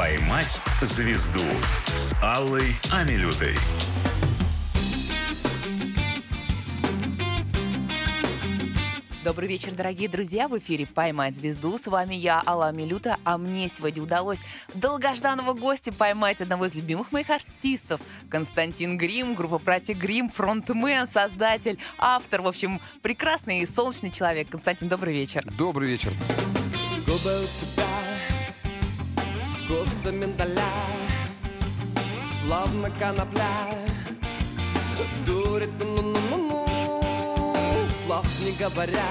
«Поймать звезду» с Аллой Амилютой. Добрый вечер, дорогие друзья. В эфире «Поймать звезду». С вами я, Алла Милюта. А мне сегодня удалось долгожданного гостя поймать одного из любимых моих артистов. Константин Грим, группа «Братья Грим», фронтмен, создатель, автор. В общем, прекрасный и солнечный человек. Константин, добрый вечер. Добрый вечер. Вкуса миндаля Словно конопля Дурит, ну-ну-ну-ну Слов не говоря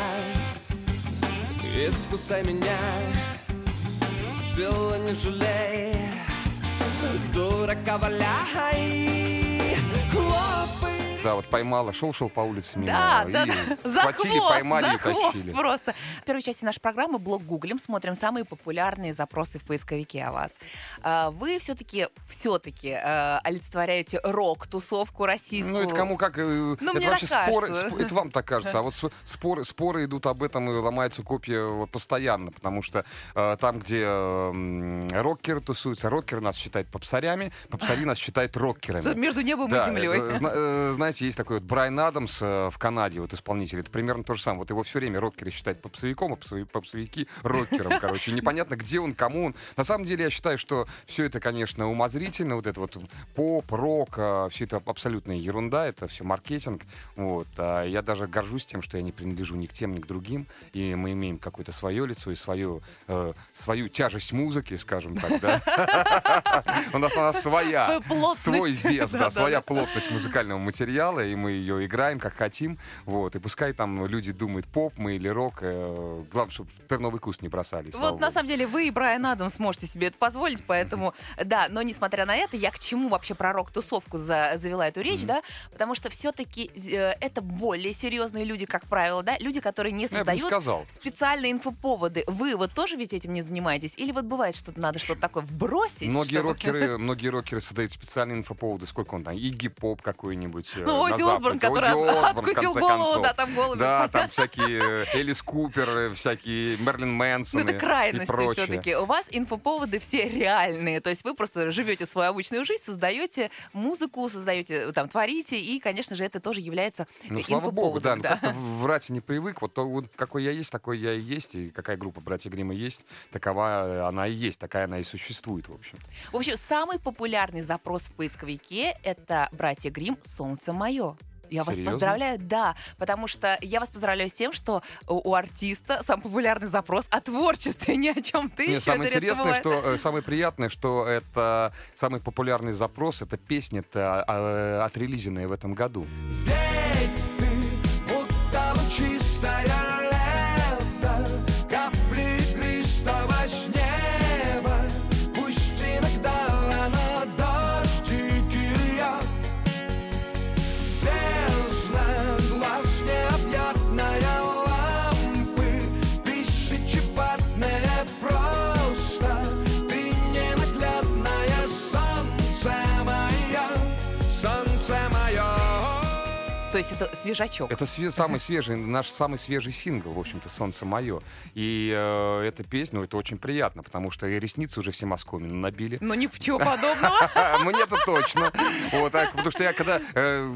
Искусай меня Силы не жалей. Дурака валяй Да, вот поймала, шел-шел по улице мимо. Да, да, да. За схватили, хвост, поймали за и хвост тащили. просто. В первой части нашей программы блог гуглим, смотрим самые популярные запросы в поисковике о вас. А, Вы все-таки, все-таки олицетворяете рок-тусовку российскую. Ну, это кому как... э, это мне вообще так споры, кажется. это вам так кажется. А вот споры, споры идут об этом и ломаются копья вот постоянно, потому что э, там, где э, рокеры тусуются, рокеры нас считают попсарями, попсари нас считают рокерами. Между небом Да, и землей. э, э, знаете, есть такой вот Брайан Адамс э, в Канаде, вот исполнитель, это примерно то же самое. Вот его все время рокеры считают попсовиком, а попсови- попсовики рокером, короче. Непонятно, где он, кому он. На самом деле, я считаю, что все это, конечно, умозрительно, вот это вот поп, рок, все это абсолютная ерунда, это все маркетинг. Вот. А Я даже горжусь тем, что я не принадлежу ни к тем, ни к другим, и мы имеем какое-то свое лицо и свою, э, свою тяжесть музыки, скажем так, да. У нас она своя. Плотность. Свой вес, да, своя плотность музыкального материала, и мы ее играем как хотим. Вот. И пускай там люди думают, поп мы или рок. э, Главное, чтобы терновый куст не бросались. Вот на самом деле вы и Брайан Адамс сможете себе это позволить, поэтому да, но несмотря на это, я к чему вообще про рок-тусовку за- завела эту речь, да, потому что все-таки это более серьезные люди, как правило, да, люди, которые не Ну, не создают сказал. специальные инфоповоды. Вы вот тоже ведь этим не занимаетесь? Или вот бывает, что надо что-то такое вбросить? Многие чтобы- рокеры, многие рокеры создают специальные инфоповоды. Сколько он там? Игги Поп какой-нибудь. Э, Ну, на Оззи Осборн, который откусил голову, да, там голуби. Да, там всякие э, Элис Купер, э, всякие Мерлин Мэнсон Ну, это крайности все-таки. У вас инфоповоды все реальные. То есть вы просто живете свою обычную жизнь, создаете музыку, создаете, там, творите, и, конечно же, это тоже является Ну, слава богу, да. Ну, как-то врать не привык. Вот, то, вот какой я есть, такой я и есть. И какая группа «Братья Грима» есть, такова э, она и есть. Такая она и существует, в общем. В общем, самый популярный запрос в поисковике — это «Братья Грим. Солнце мое». Я вас Серьезно? поздравляю, да, потому что я вас поздравляю с тем, что у, у артиста самый популярный запрос о творчестве, ни о чем ты Не, еще. самое интересное, что э, самое приятное, что это самый популярный запрос, это песня-то э, отрелизенная в этом году. Ведь есть это свежачок. Это све- самый свежий, наш самый свежий сингл, в общем-то, «Солнце мое». И э, эта песня, ну, это очень приятно, потому что и ресницы уже все Москвами набили. Ну, ничего подобного. Мне-то точно. Вот так, потому что я когда э,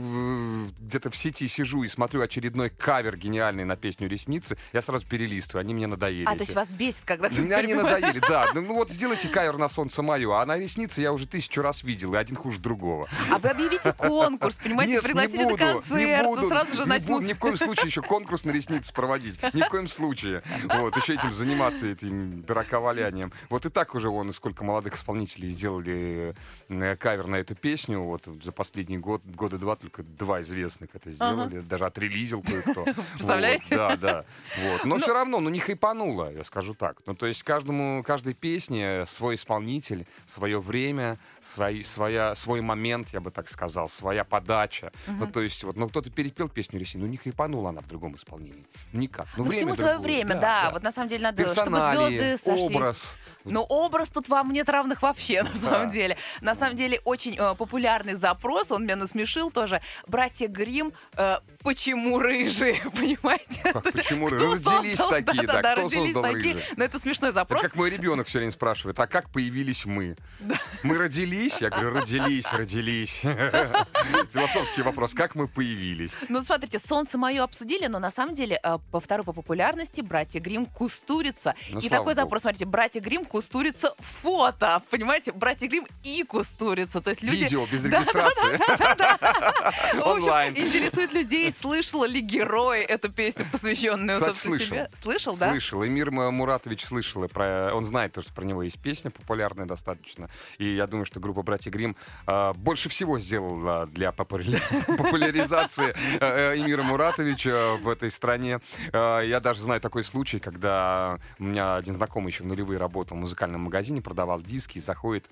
где-то в сети сижу и смотрю очередной кавер гениальный на песню «Ресницы», я сразу перелистываю, они мне надоели. А, то есть вас бесит, когда ты Меня не надоели, да. Ну, ну вот сделайте кавер на солнце мое, а на ресницы я уже тысячу раз видел, и один хуже другого. А вы объявите конкурс, понимаете, Нет, пригласите не на буду, не буду, то сразу же не начнут... буду ни в коем случае еще конкурс на ресницы проводить. Ни в коем случае. Вот, еще этим заниматься, этим дураковалянием. Вот и так уже вон, сколько молодых исполнителей сделали э, кавер на эту песню. Вот за последний год, года два только два известных это сделали. Даже отрелизил кое-кто. Представляете? Вот, да, да. Вот. Но все равно, ну не хайпануло, я скажу так. Ну то есть каждому, каждой песне свой исполнитель, свое время, свои, своя, свой момент, я бы так сказал, своя подача. Ну то есть вот, ну кто-то кто-то перепел песню Реси, ну не хайпанула она в другом исполнении. Никак. Ну, Ну, время всему свое другое. время, да, Вот на самом деле надо, чтобы звезды сошлись. образ. Ну, образ тут вам нет равных вообще, на самом деле. На самом деле, очень э, популярный запрос, он меня насмешил тоже. Братья Грим почему рыжие, понимаете? Как, почему рыжие? Родились создал- такие, да, да-да-да, кто родились создал такие. рыжие? Но это смешной Это запрос. как мой ребенок все время спрашивает, а как появились мы? Мы родились? Я говорю, родились, родились. Философский вопрос, как мы появились? Ну, смотрите, «Солнце мое» обсудили, но на самом деле э, по второй по популярности «Братья Грим Кустурица». Ну, и такой богу. запрос, смотрите, «Братья Грим Кустурица» фото, понимаете? «Братья Грим и Кустурица». То есть люди... Видео без регистрации. В общем, Онлайн. интересует людей, слышал ли герой эту песню, посвященную, собственно, себе. Слышал, да? Слышал. Эмир М- Муратович слышал. и Про... Он знает то, что про него есть песня популярная достаточно. И я думаю, что группа «Братья Грим больше всего сделала для популя- популяризации э, э, Эмира Муратовича в этой стране. Э, Я даже знаю такой случай, когда у меня один знакомый еще в нулевые работал в музыкальном магазине, продавал диски, и заходит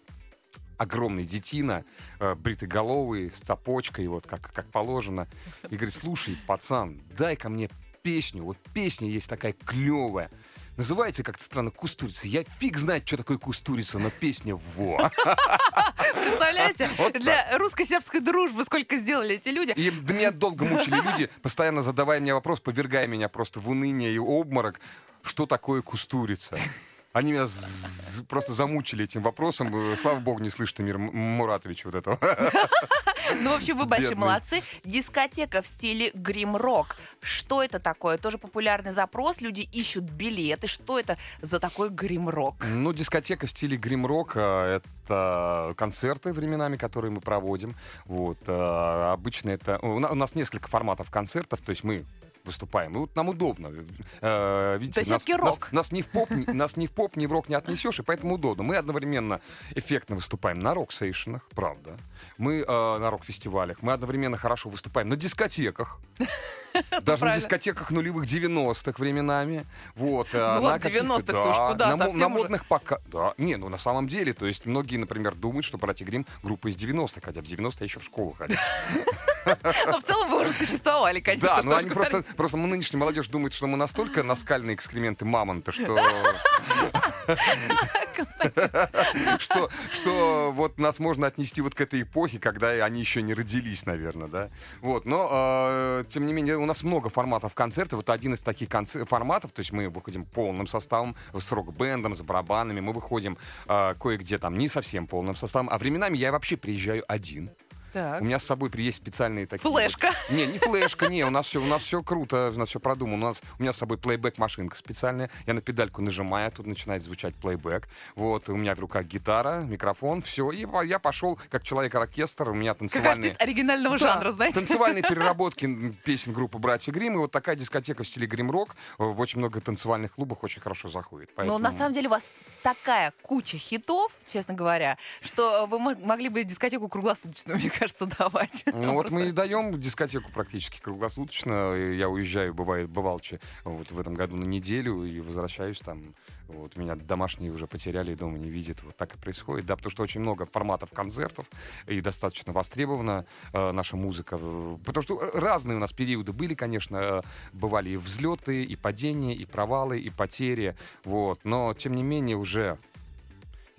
огромный детина, э, бритоголовый, с цепочкой, вот как, как положено. И говорит, слушай, пацан, дай-ка мне песню. Вот песня есть такая клевая. Называется как-то странно «Кустурица». Я фиг знает, что такое «Кустурица», но песня во. Представляете? Вот. Для русско-сербской дружбы сколько сделали эти люди. И меня долго мучили люди, постоянно задавая мне вопрос, повергая меня просто в уныние и обморок, что такое «Кустурица». Они меня просто замучили этим вопросом. Э, Слава богу, не слышит Эмир М- Муратович вот этого. Ну, в общем, вы большие молодцы. Дискотека в стиле грим-рок. Что это такое? Тоже популярный запрос. Люди ищут билеты. Что это за такой грим-рок? Ну, дискотека в стиле грим-рока — это концерты временами, которые мы проводим. Вот. э, Обычно это... У нас несколько форматов концертов, то есть мы выступаем. И вот нам удобно. Э, Видите, То нас, всё-таки нас- рок. нас ни в поп, нас ни в поп, ни в рок не отнесешь, и поэтому удобно. Мы одновременно эффектно выступаем на рок-сейшенах, правда. Мы э, на рок-фестивалях. Мы одновременно хорошо выступаем на дискотеках. Даже на дискотеках нулевых 90-х временами. Вот, э, Ну на вот каких-то- 90-х-то уж да, куда, на, модных пока... Да, не, ну на самом деле, то есть многие, например, думают, что «Братья Грим группа из 90-х, хотя в 90-е я еще в школу ходил. Но в целом вы уже существовали, конечно. Да, но ж они просто, просто мы нынешняя молодежь думает, что мы настолько наскальные экскременты мамонта, что... что, что вот нас можно отнести вот к этой эпохе, когда они еще не родились, наверное, да. Вот, но э, тем не менее у нас много форматов концертов. Вот один из таких конце- форматов, то есть мы выходим полным составом с рок-бендом, с барабанами, мы выходим э, кое-где там не совсем полным составом, а временами я вообще приезжаю один. Так. У меня с собой есть специальные такие... вот- Флешка. Не, не флешка, не, у нас все, у нас все круто, у нас все продумано. У, нас, у меня с собой плейбэк-машинка специальная. Я на педальку нажимаю, тут начинает звучать плейбэк. Вот, у меня в руках гитара, микрофон, все. И я пошел как человек-оркестр, у меня Как танцевальные... артист оригинального Да, жанра, знаете? Танцевальные переработки песен группы «Братья Грим». И вот такая дискотека в стиле грим-рок э, в очень много танцевальных клубах очень хорошо заходит. Но Поэтому- на самом деле у вас такая куча хитов, честно говоря, что вы мо- могли бы дискотеку круглосуточную, мне кажется, давать. Ну вот мы и даем дискотеку практически круглосуточно. Я уезжаю, бывает, бывалче, вот в этом году на неделю и возвращаюсь там. Вот меня домашние уже потеряли дома не видят. Вот так и происходит. Да, потому что очень много форматов концертов и достаточно востребована э, наша музыка. Э, Потому что разные у нас периоды были, конечно. э, Бывали и взлеты, и падения, и провалы, и потери. Вот. Но, тем не менее, уже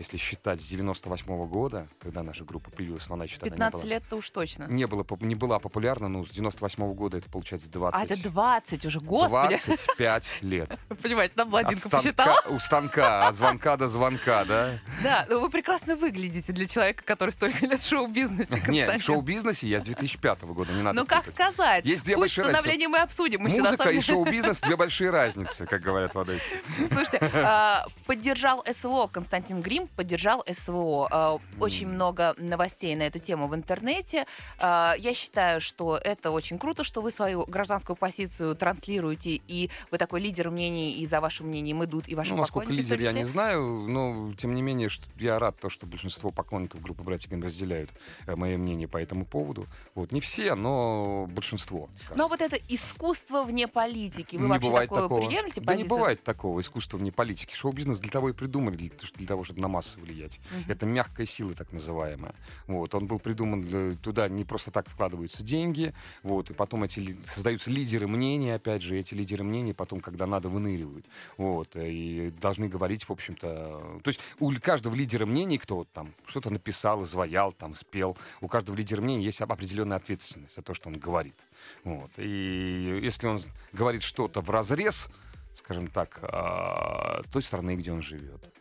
если считать с 98 года, когда наша группа появилась, но она не 15 была лет-то уж точно. не, было, не была популярна, ну, с 98 года это получается 20. А это 20 уже, господи. 25 лет. Понимаете, там блондинка посчитала. у станка, от звонка до звонка, да? Да, но вы прекрасно выглядите для человека, который столько лет в шоу-бизнесе, Не, в шоу-бизнесе я с 2005 года, не надо Ну как сказать? Есть две большие становления мы обсудим. Музыка и шоу-бизнес — две большие разницы, как говорят в Одессе. Слушайте, а, поддержал СВО, Константин Грим поддержал СВО. А, Очень много новостей на эту тему в интернете. А, Я считаю, что это очень круто, что вы свою гражданскую позицию транслируете, и вы такой лидер мнений, и за вашим мнением идут, и ваши Ну, насколько лидер, я не знаю, но, тем не менее, я рад, то, что большинство поклонников группы «Братья Грим» разделяют э, мое мнение по этому поводу. Вот, не все, но большинство. скажем. Но вот это искусство вне политики, вы не вообще такое такого. приемлете Да не позицию? бывает такого искусства вне политики. Шоу-бизнес для того и придумали, для, для того, чтобы на массы влиять. Это мягкая сила, так называемая. Вот. Он был придуман, э, туда не просто так вкладываются деньги, вот, и потом эти создаются лидеры мнений, опять же, эти лидеры мнений потом, когда надо, выныривают. Вот, и должны говорить, в общем-то... То есть у каждого лидера мнений, кто вот там что-то написал, изваял, там, спел, у каждого лидера мнений есть определенная ответственность за то, что он говорит. Вот. И если он говорит что-то в разрез, скажем так, а, той страны, где он живет,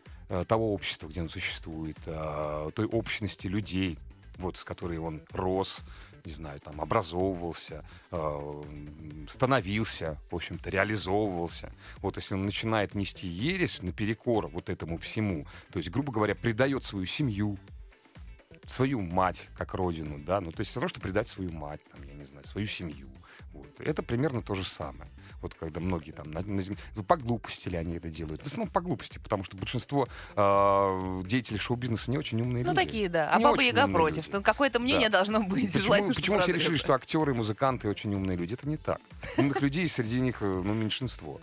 того общества, где он существует, а, той общности людей, вот, с которой он рос, не знаю, там, образовывался, м, становился, в общем-то, реализовывался. Вот если он начинает нести ересь наперекор вот этому всему, то есть, грубо говоря, предает свою семью, свою мать как родину, да, ну, то есть все равно, что предать свою мать, там, я не знаю, свою семью. Вот. Это примерно то же самое. Вот когда многие там, на- на- ну, по глупости ли они это делают. В основном по глупости, потому что большинство э, деятелей шоу-бизнеса не очень умные Ну, люди. такие, да. А Не Баба Яга против. Ну, какое-то мнение Да. должно быть. Почему, Желательно, почему все решили, что актеры музыканты очень умные люди? Это не так. Умных людей среди них э, ну, меньшинство.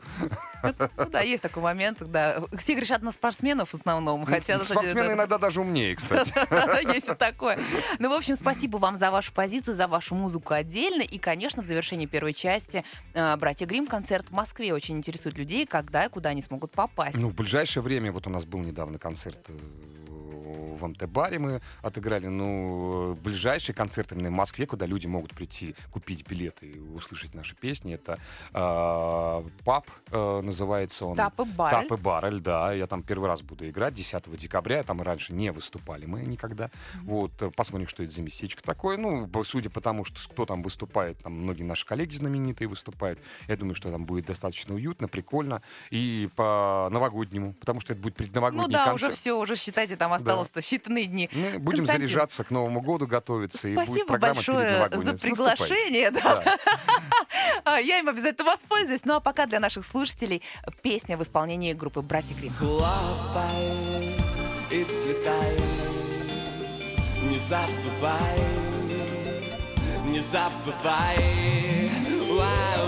Ну да, есть такой момент, да. Все грешат на спортсменов в основном, хотя... самом деле, Спортсмены иногда даже умнее, кстати. Есть и такое. Ну, в общем, спасибо вам за вашу позицию, за вашу музыку отдельно. И, конечно, в завершении первой части э, «Братья Грим концерт в Москве очень интересует людей, когда и куда они смогут попасть. Ну, в ближайшее время, вот у нас был недавно концерт э, в МТ-баре мы отыграли, ну, э, ближайший концерт именно в Москве, куда люди могут прийти, купить билеты и услышать наши песни, это э, паб, э, называется он. Тап и Баррель. Тап и Баррель, да, я там первый раз буду играть 10 декабря, там раньше не выступали мы никогда. Вот, э, посмотрим, что это за местечко такое. Ну, судя по тому, что кто там выступает, там многие наши коллеги знаменитые выступают, я думаю, что там будет достаточно уютно, прикольно и по новогоднему, потому что это будет предновогодний Ну да, концерт. уже все, уже считайте, там осталось-то считанные дни. Мы будем Константин, заряжаться к Новому году, готовиться, и будет Спасибо программа большое за наступающим. приглашение. да. Да. А, Я им обязательно воспользуюсь. Ну а пока для наших слушателей песня в исполнении группы «Братья Грим». Хлопай и взлетай Не забывай Не забывай Уай-уай.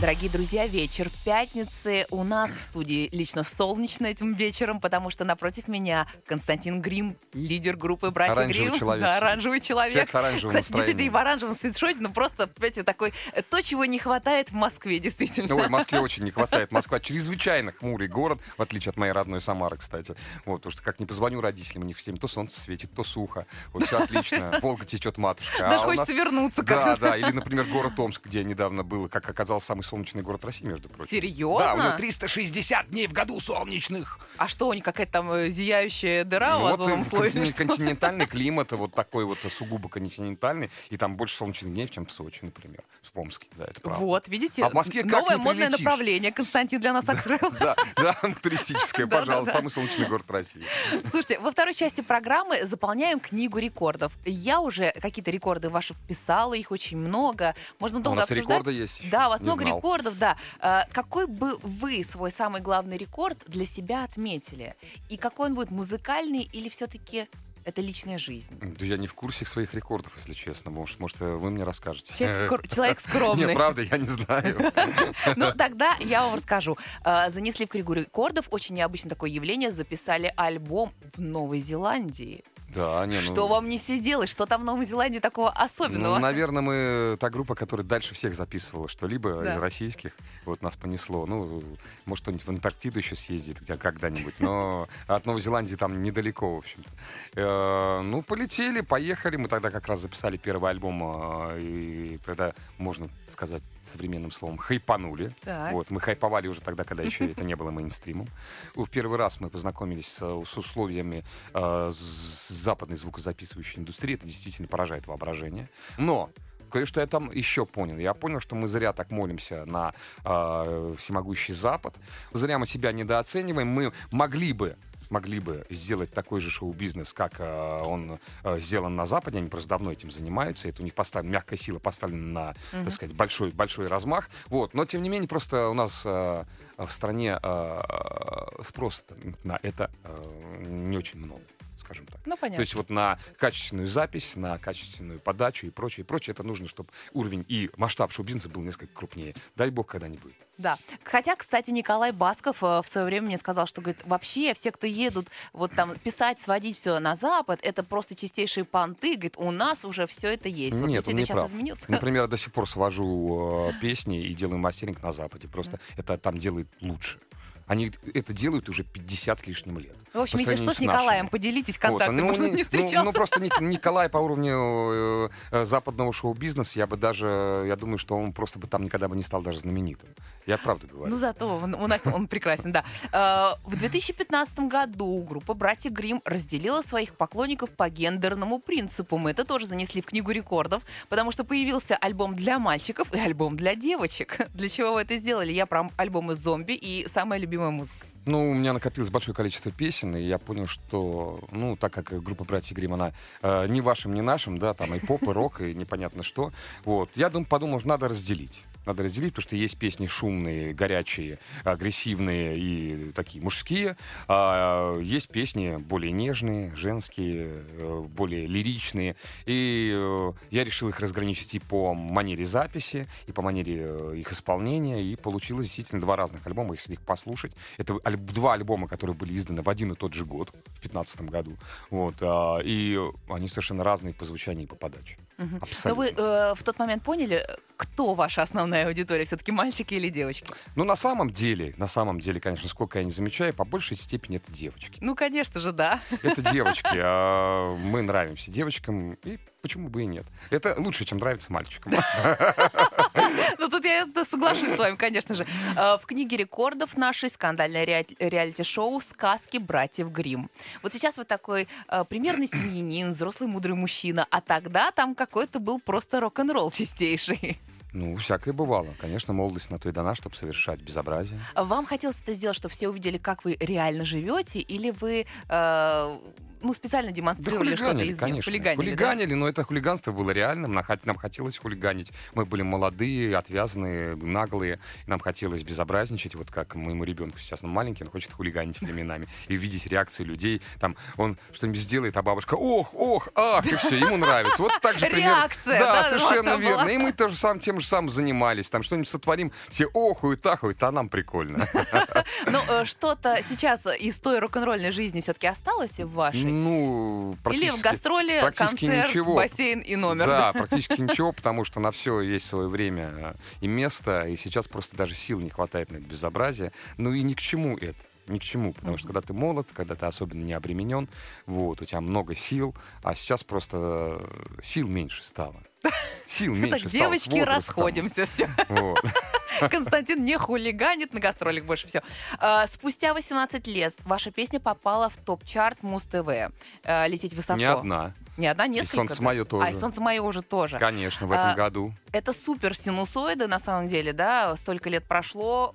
Дорогие друзья, вечер пятницы. У нас в студии лично солнечно этим вечером, потому что напротив меня Константин Грим, лидер группы «Братья Оранжевый Грим». человек Да, оранжевый человек. Человек с оранжевым Кстати, действительно, и в оранжевом свитшоте, ну просто, понимаете, такой, э, то, чего не хватает в Москве, действительно. Ой, Москве очень не хватает. Москва чрезвычайно хмурый город, в отличие от моей родной Самары, кстати. Вот, потому что как не позвоню родителям, у них все время то солнце светит, то сухо. Вот все отлично. Волга течет матушка. А Даже у хочется нас- вернуться Да, как-то. да. Или, например, город Омск, где я недавно был, как оказался самый солнечный город России, между прочим. Серьезно? Да, у него 360 дней в году солнечных. А что, у них какая-то там э, зияющая дыра в Вот озоновом и слое? контин- континентальный климат, вот такой вот сугубо континентальный, и там больше солнечных дней, чем в Сочи, например, в Омске, да, это правда. Вот, видите, А в Москве новое модное направление Константин для нас открыл. Да, да, туристическое, Да, да, пожалуйста, самый солнечный город России. Слушайте, во второй части программы заполняем книгу рекордов. Я уже какие-то рекорды ваши вписала, их очень много. Можно долго нас обсуждать. рекорды есть? Да, у вас много знал. Рекордов, да. А, Какой бы вы свой самый главный рекорд для себя отметили? И какой он будет, музыкальный или все-таки это личная жизнь? Да я не в курсе своих рекордов, если честно. Может, может э, вы мне расскажете. Человек, скор- человек скромный. Нет, правда, я не знаю. Ну, тогда я вам расскажу. А, Занесли в книгу рекордов очень необычное такое явление. Записали альбом в Новой Зеландии. Да, не, ну... Что вам не сиделось? Что там в Новой Зеландии такого особенного? Ну, наверное, мы та группа, которая дальше всех записывала что-либо Да. из российских. Вот нас понесло. Ну, может, кто-нибудь в Антарктиду еще съездит где когда-нибудь. Но от Новой Зеландии там недалеко, в общем-то. Э, ну, полетели, поехали. Мы тогда как раз записали первый альбом. э, И тогда, можно сказать современным словом, хайпанули. Так. Вот, мы хайповали уже тогда, когда еще это не было мейнстримом. В первый раз мы познакомились с, с условиями э, з- западной звукозаписывающей индустрии. Это действительно поражает воображение. Но Кое-что я там еще понял. Я понял, что мы зря так молимся на э, всемогущий Запад. Зря мы себя недооцениваем. Мы могли бы могли бы сделать такой же шоу-бизнес, как э, он э, сделан на Западе. Они просто давно этим занимаются. Это у них поставлена мягкая сила поставлена на, так сказать, большой, большой размах. Вот. Но, тем не менее, просто у нас э, в стране спроса на это не очень много скажем так. Ну, понятно. То есть вот на качественную запись, на качественную подачу и прочее, и прочее, это нужно, чтобы уровень и масштаб шоу-бизнеса был несколько крупнее. Дай бог когда-нибудь. Да. Хотя, кстати, Николай Басков э, в свое время мне сказал, что говорит, вообще все, кто едут вот там писать, сводить все на Запад, это просто чистейшие понты. Говорит, у нас уже все это есть. Вот Нет, если он это не прав. изменился. Например, я до сих пор свожу э, песни и делаю мастеринг на Западе. Просто это там делают лучше. Они это делают уже 50 лишним лет. В общем, если что, с Николаем нашими. поделитесь Вот, контактами, ну, может, он не- не ну, встречался. Ну, просто Ник- Николай по уровню э, западного шоу-бизнеса, я бы даже, я думаю, что он просто бы там никогда бы не стал даже знаменитым. Я правду говорю. Ну, зато он- у нас он прекрасен, да. Э, В 2015 году группа «Братья Грим разделила своих поклонников по гендерному принципу. Мы это тоже занесли в Книгу рекордов, потому что появился альбом для мальчиков и альбом для девочек. Для чего вы это сделали? Я про альбомы «Зомби» и «Самая любимая музыка». Ну, у меня накопилось большое количество песен, и я понял, что, ну, так как группа «Братья Грим», она э, ни вашим, ни нашим, да, там и поп, и рок, и непонятно что, вот, я дум, подумал, что надо разделить. Надо разделить, потому что есть песни шумные, горячие, агрессивные и такие мужские. а есть песни более нежные, женские, э, более лиричные. И э, я решил их разграничить и по манере записи, и по манере э, их исполнения. И получилось действительно два разных альбома, если их послушать. Это два альбома, которые были изданы в один и тот же год, в 2015 году. Вот, а, и они совершенно разные по звучанию и по подаче. Но Абсолютно. вы э, в тот момент поняли, кто ваша основная аудитория? Все-таки мальчики или девочки? Ну, на самом деле, на самом деле, конечно, сколько я не замечаю, по большей степени это девочки. Ну, конечно же, да. Это девочки. а Мы нравимся девочкам, и почему бы и нет. Это лучше, чем нравится мальчикам. Ну, тут я соглашусь с вами, конечно же. Э, В книге рекордов нашей скандальное реа- реалити-шоу «Сказки братьев Грим». Вот сейчас вы такой э, примерный семьянин, взрослый мудрый мужчина, а тогда там какой-то был просто рок-н-ролл чистейший. Ну, всякое бывало. Конечно, молодость на то и дана, чтобы совершать безобразие. Вам хотелось это сделать, чтобы все увидели, как вы реально живете, или вы э, ну, специально Да демонстрировали что-то хулиганили, из конечно. Хулиганили, да? Хулиганили, но это хулиганство было реальным. Нам, хот- нам хотелось хулиганить. Мы были молодые, отвязанные, наглые. Нам хотелось безобразничать. Вот как моему ребенку сейчас, он маленький, он хочет хулиганить временами. И видеть реакции людей. Там он что-нибудь сделает, а бабушка ох, ох, ах, и все, ему нравится. Вот так же примерно. Реакция, Да, да, совершенно должна верно. была. И мы тоже сам, тем же самым занимались. Там что-нибудь сотворим, все охуют, ахуют, а нам прикольно. Ну, э, что-то сейчас из той рок-н-ролльной жизни все-таки осталось в вашей? Ну, Или в гастроли, практически концерт, ничего. бассейн и номер. Да, практически ничего, потому что на все есть свое время и место, и сейчас просто даже сил не хватает на это безобразие. Ну и ни к чему это. Ни к чему, потому что когда ты молод, когда ты особенно не обременен, вот, у тебя много сил, а сейчас просто э, сил меньше стало. Сил Так, меньше стало. с девочки, расходимся, все. Вот. Константин не хулиганит на гастролях больше все. Спустя 18 лет ваша песня попала в топ-чарт Муз-ТВ. Э, Лететь высоко. Не одна. Не одна, несколько. «Солнце да? мое» тоже. А, и «Солнце мое» уже тоже. Конечно, в этом А, году. Это супер синусоиды, на самом деле, да? Столько лет прошло,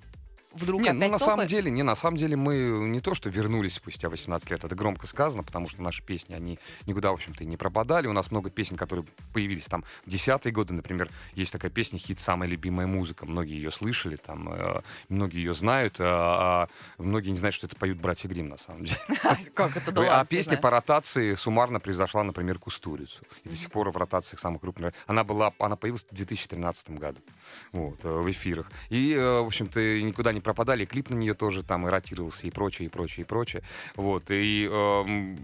вдруг Не, опять ну на топы? самом деле, не, на самом деле мы не то, что вернулись спустя 18 лет, это громко сказано, потому что наши песни, они никуда, в общем-то, и не пропадали. У нас много песен, которые появились там в десятые годы, например, есть такая песня «Хит. Самая любимая музыка». Многие ее слышали, там, э, многие ее знают, а, а многие не знают, что это поют братья Грим на самом деле. Как это? А песня по ротации суммарно превзошла, например, Кустурицу. И до сих пор в ротациях самых крупных. Она была, она появилась в 2013 году вот, э, в эфирах. И, э, в общем-то, никуда не пропадали. Клип на нее тоже там и ротировался, и прочее, и прочее, и прочее. Вот. И эм,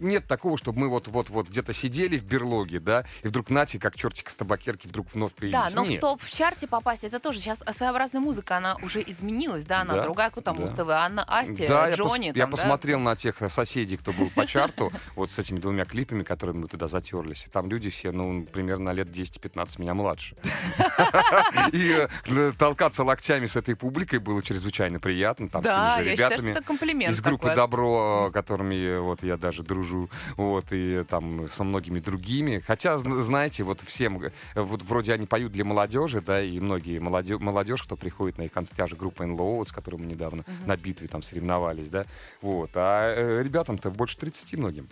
нет такого, чтобы мы вот-вот-вот где-то сидели в берлоге, да, и вдруг нати, как чертик с табакерки, вдруг вновь появились. Да, но Нет. в топ в чарте попасть, это тоже сейчас своеобразная музыка, она уже изменилась, да, она Да, другая, кто там да. Муз-ТВ, Анна Асти, Да, я, Джонни, пос- я там, да? посмотрел на тех э, соседей, кто был по чарту, вот с этими двумя клипами, которыми мы туда затерлись. И там люди все, ну, примерно лет 10-15 меня младше. И э, толкаться локтями с этой публикой было чрезвычайно приятно. Там с теми же я ребятами из группы. «Добро», э, которыми вот я даже дружу дружу, вот, и там со многими другими. Хотя, зн- знаете, вот всем, э, вот вроде они поют для молодежи, да, и многие молодежь, молодежь кто приходит на их концерт, та же группа НЛО, с которой мы недавно на битве там соревновались, да, вот, а э, ребятам-то больше 30 многим.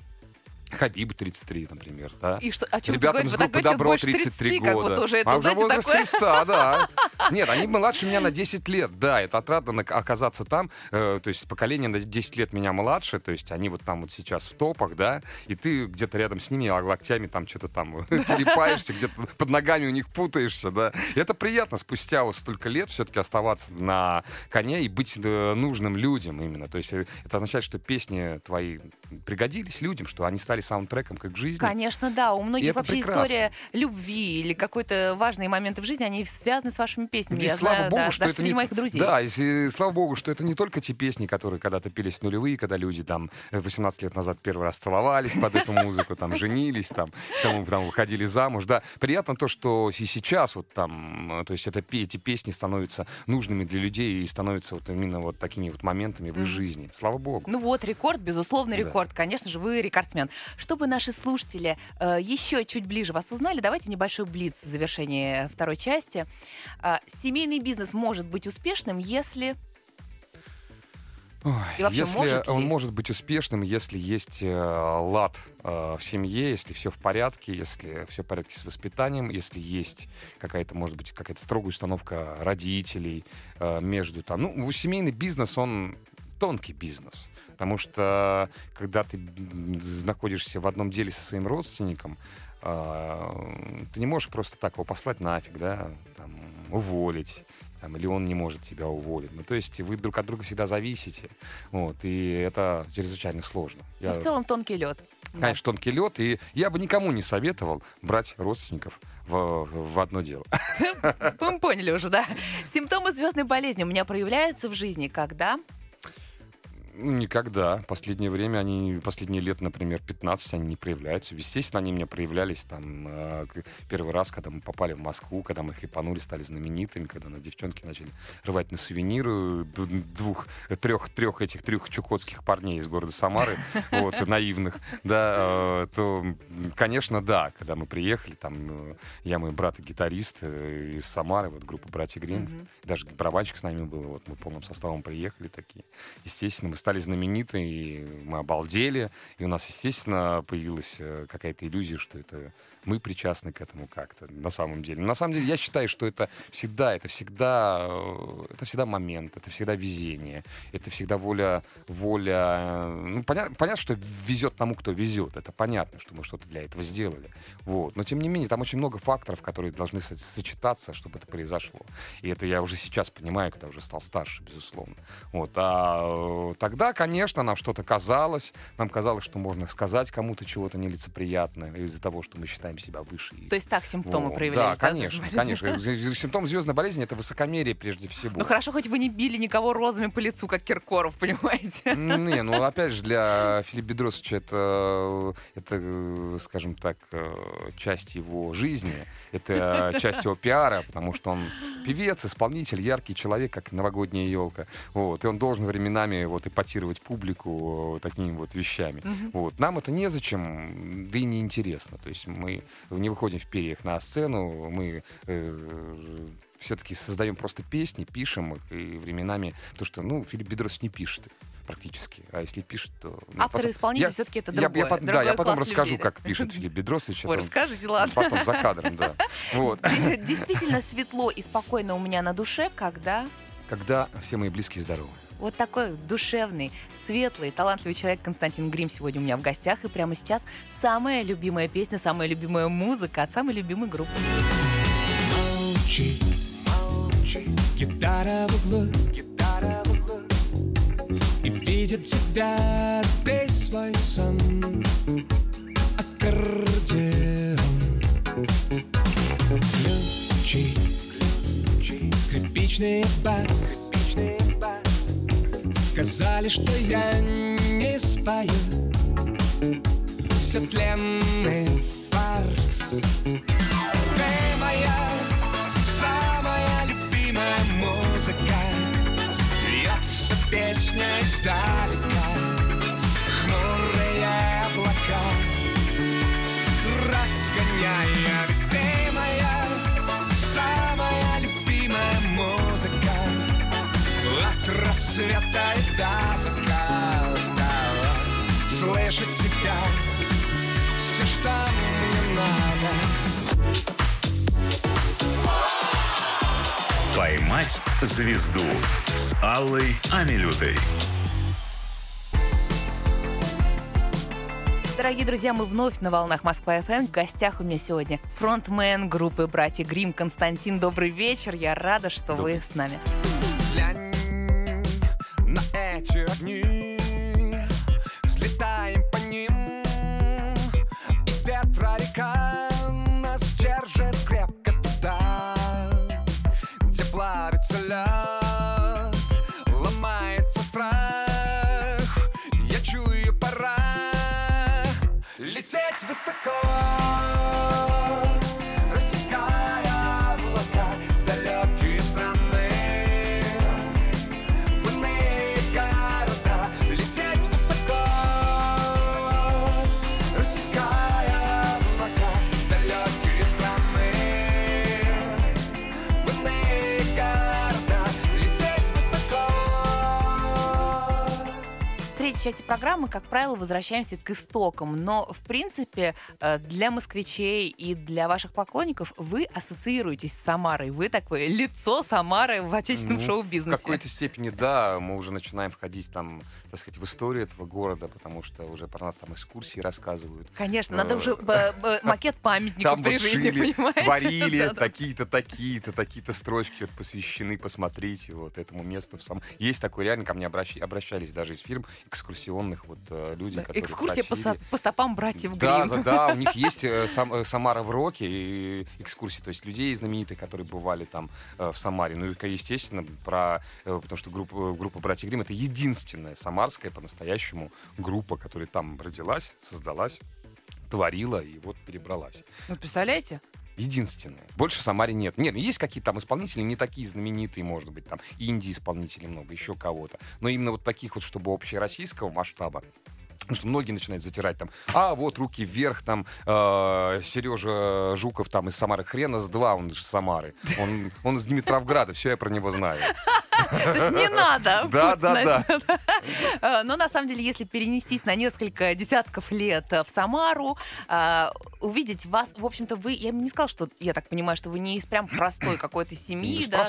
Хабибу 33, например, да. И что, о чем Ребятам ты из говоришь? Вы так группы говорите, «Добро» больше 33 30, как года. будто уже это, а уже знаете, возраст такое... Христа, да. Нет, они младше меня на 10 лет, да, это отрадно оказаться там, э, то есть поколение на 10 лет меня младше, то есть они вот там вот сейчас в топах, да, и ты где-то рядом с ними а локтями там что-то там телепаешься, где-то под ногами у них путаешься, да. И это приятно спустя вот столько лет все-таки оставаться на коне и быть э, нужным людям именно, то есть э, это означает, что песни твои пригодились людям, что они стали саундтреком как жизни. Конечно, да. У многих вообще прекрасно. история любви или какой-то важные моменты в жизни, они связаны с вашими песнями. И Я слава знаю, богу, да, что это не... моих друзей. Да, и, слава богу, что это не только те песни, которые когда-то пелись в нулевые, когда люди там э, 18 лет назад первый раз целовались под эту музыку, там женились, там, там, там выходили замуж, да. Приятно то, что и сейчас вот там, э, то есть это, эти песни становятся нужными для людей и становятся вот именно вот такими вот моментами в их жизни. Слава богу. Ну вот, рекорд, безусловный Да. рекорд. Конечно же, вы рекордсмен. Чтобы наши слушатели э, еще чуть ближе вас узнали, давайте небольшой блиц в завершении второй части. А, семейный бизнес может быть успешным, если... Ой, И вообще, если может ли? он может быть успешным, если есть э, лад э, в семье, если все в порядке, если все в порядке с воспитанием, если есть какая-то, может быть, какая-то строгая установка родителей э, между там. Ну, семейный бизнес, он тонкий бизнес. Потому что когда ты находишься в одном деле со своим родственником, э, ты не можешь просто так его послать нафиг, да, там, уволить, там, или он не может тебя уволить. Ну, то есть вы друг от друга всегда зависите, вот, и это чрезвычайно сложно. Ну, Я- в целом тонкий лед. Конечно, тонкий лед, и я бы никому не советовал брать родственников в, в одно дело. Мы поняли уже, да. Симптомы звездной болезни у меня проявляются в жизни, когда... Никогда. Последнее время они, последние лет, например, 15, они не проявляются. Естественно, они меня проявлялись там э, первый раз, когда мы попали в Москву, когда мы хайпанули, стали знаменитыми, когда нас девчонки начали рвать на сувениры двух, трех, трех этих трех чукотских парней из города Самары, вот, наивных, да, э, то, конечно, да, когда мы приехали, там, э, я, мой брат и гитарист из Самары, вот, группа «Братья Грим», даже барабанщик с нами был, вот, мы полным составом приехали такие. Естественно, мы стали знамениты, и мы обалдели, и у нас, естественно, появилась э, какая-то иллюзия, что это мы причастны к этому как-то на самом деле. На самом деле я считаю, что это всегда, это всегда, э, это всегда момент, это всегда везение, это всегда воля, воля. э, Ну, понятно, понятно, что везет тому, кто везет. Это понятно, что мы что-то для этого сделали. Вот. Но тем не менее, там очень много факторов, которые должны со- сочетаться, чтобы это произошло. И это я уже сейчас понимаю, когда уже стал старше, безусловно. Вот. А э, тогда, конечно, нам что-то казалось, нам казалось, что можно сказать кому-то чего-то нелицеприятное из-за того, что мы считаем себя выше. То есть так симптомы Вот. проявлялись? Да, да, конечно, конечно. З- Симптом звездной болезни это высокомерие прежде всего. Ну хорошо, хоть вы не били никого розами по лицу, как Киркоров, понимаете? Не, ну опять же, для Филиппа Бедросовича это, это, э, скажем так, э, часть его жизни, это часть его пиара, потому что он певец, исполнитель, яркий человек, как новогодняя елка. Вот, и он должен временами вот эпатировать публику э, такими вот вещами. Вот. Нам это незачем, да и неинтересно. То есть мы не выходим в перьях на сцену, мы все-таки создаем просто песни, пишем их, и временами, потому что, ну, Филипп Бедросович не пишет практически. А если пишет, то... ну, Автор и потом- Я- всё-таки это я- я другое, пот- Да, другой я потом расскажу, людей, как пишет Филипп Бедросович. Ой, расскажите, ладно. Потом за кадром, да. Вот. Де- Действительно светло и спокойно у меня на душе, когда Когда все мои близкие здоровы. Вот такой душевный, светлый, талантливый человек Константин Грим сегодня у меня в гостях. И прямо сейчас самая любимая песня, самая любимая музыка от самой любимой группы. молчит Гитара в углу. И видит тебя ты свой сон. Аккордеон. Ключи. Скрипичный бас Сказали, что я не спою. Все тленный фарс. Ты моя самая любимая музыка. Льется песня издалека Хмурые облака. Разгоняя ты моя самая любимая музыка. От рассвета тебя, все, что мне надо «Поймать звезду» с Аллой Амилютой. Дорогие друзья, мы вновь на волнах Москва ФМ. В гостях у меня сегодня фронтмен группы «Братья Грим» Константин. Добрый вечер. Я рада, что Добрый. вы с нами. Глянь на эти огни Взлетаем Лететь высоко части программы, как правило, возвращаемся к истокам. Но, в принципе, э, для москвичей и для ваших поклонников вы ассоциируетесь с Самарой. Вы такое лицо Самары в отечественном Ну, шоу-бизнесе. В какой-то степени, да, мы уже начинаем входить там, так сказать, в историю этого города, потому что уже про нас там экскурсии рассказывают. Конечно, надо Э, уже б- б- макет памятника при жизни, понимаете? варили, такие-то, такие-то, такие-то строчки посвящены, посмотрите вот этому месту. Есть такой, реально ко мне обращ- обращались даже из фирм экскурсионных вот э, люди, Да, которые Экскурсия по, просили. по стопам братьев Да, Гримм. да, да, у них есть э, сам- э, Самара в роке и экскурсии, то есть людей знаменитых, которые бывали там в Самаре. Ну и, естественно, про, потому что группа, группа «Братья Грим это единственная самарская по-настоящему группа, которая там родилась, создалась, творила и вот перебралась. Вот представляете? Единственное. Больше в Самаре нет. Нет, ну, есть какие-то там исполнители, не такие знаменитые, может быть, там инди-исполнителей много, еще кого-то. Но именно вот таких вот, чтобы общероссийского масштаба, Потому что многие начинают затирать там, а вот руки вверх, там э, Сережа Жуков там из Самары, хрена с два, он из Самары. Он, он из Димитровграда, все я про него знаю. То есть не надо. Да, да, да. Э, Но на самом деле, если перенестись на несколько десятков лет э, в Самару, э, увидеть вас, в общем-то, вы, я бы не сказала, что, я так понимаю, что вы не из прям простой какой-то семьи, да,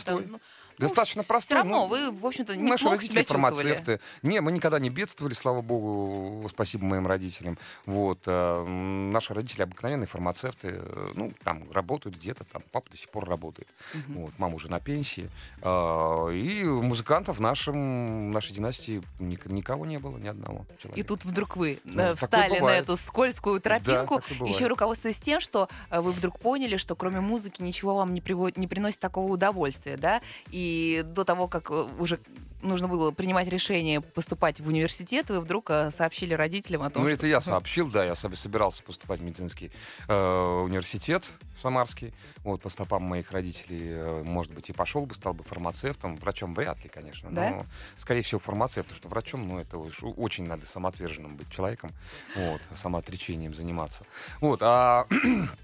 ну, Достаточно Все простой, равно ну, вы, в общем-то, Наши неплохо родители себя чувствовали. фармацевты. Не, мы никогда не бедствовали, слава богу, спасибо моим родителям. Вот. э, Наши родители обыкновенные фармацевты. э, Ну, там работают где-то, там папа до сих пор работает. Вот, мама уже на пенсии. А, И музыкантов в нашем, нашей династии ник- никого не было, ни одного человека. И тут вдруг вы Ну, э, встали на эту скользкую тропинку, бывает. еще руководствуясь тем, что э, вы вдруг поняли, что кроме музыки ничего вам не, приводит, не приносит такого удовольствия, да? И до того, как э, уже нужно было принимать решение поступать в университет, вы вдруг э, сообщили родителям о том, Ну, что... это я сообщил, да, я собирался поступать в медицинский э, университет самарский, вот, по стопам моих родителей, э, может быть, и пошел бы, стал бы фармацевтом, врачом вряд ли, конечно, но, Да? скорее всего, фармацевт, потому что врачом, ну, это уж очень надо самоотверженным быть человеком, вот, самоотречением заниматься. Вот, а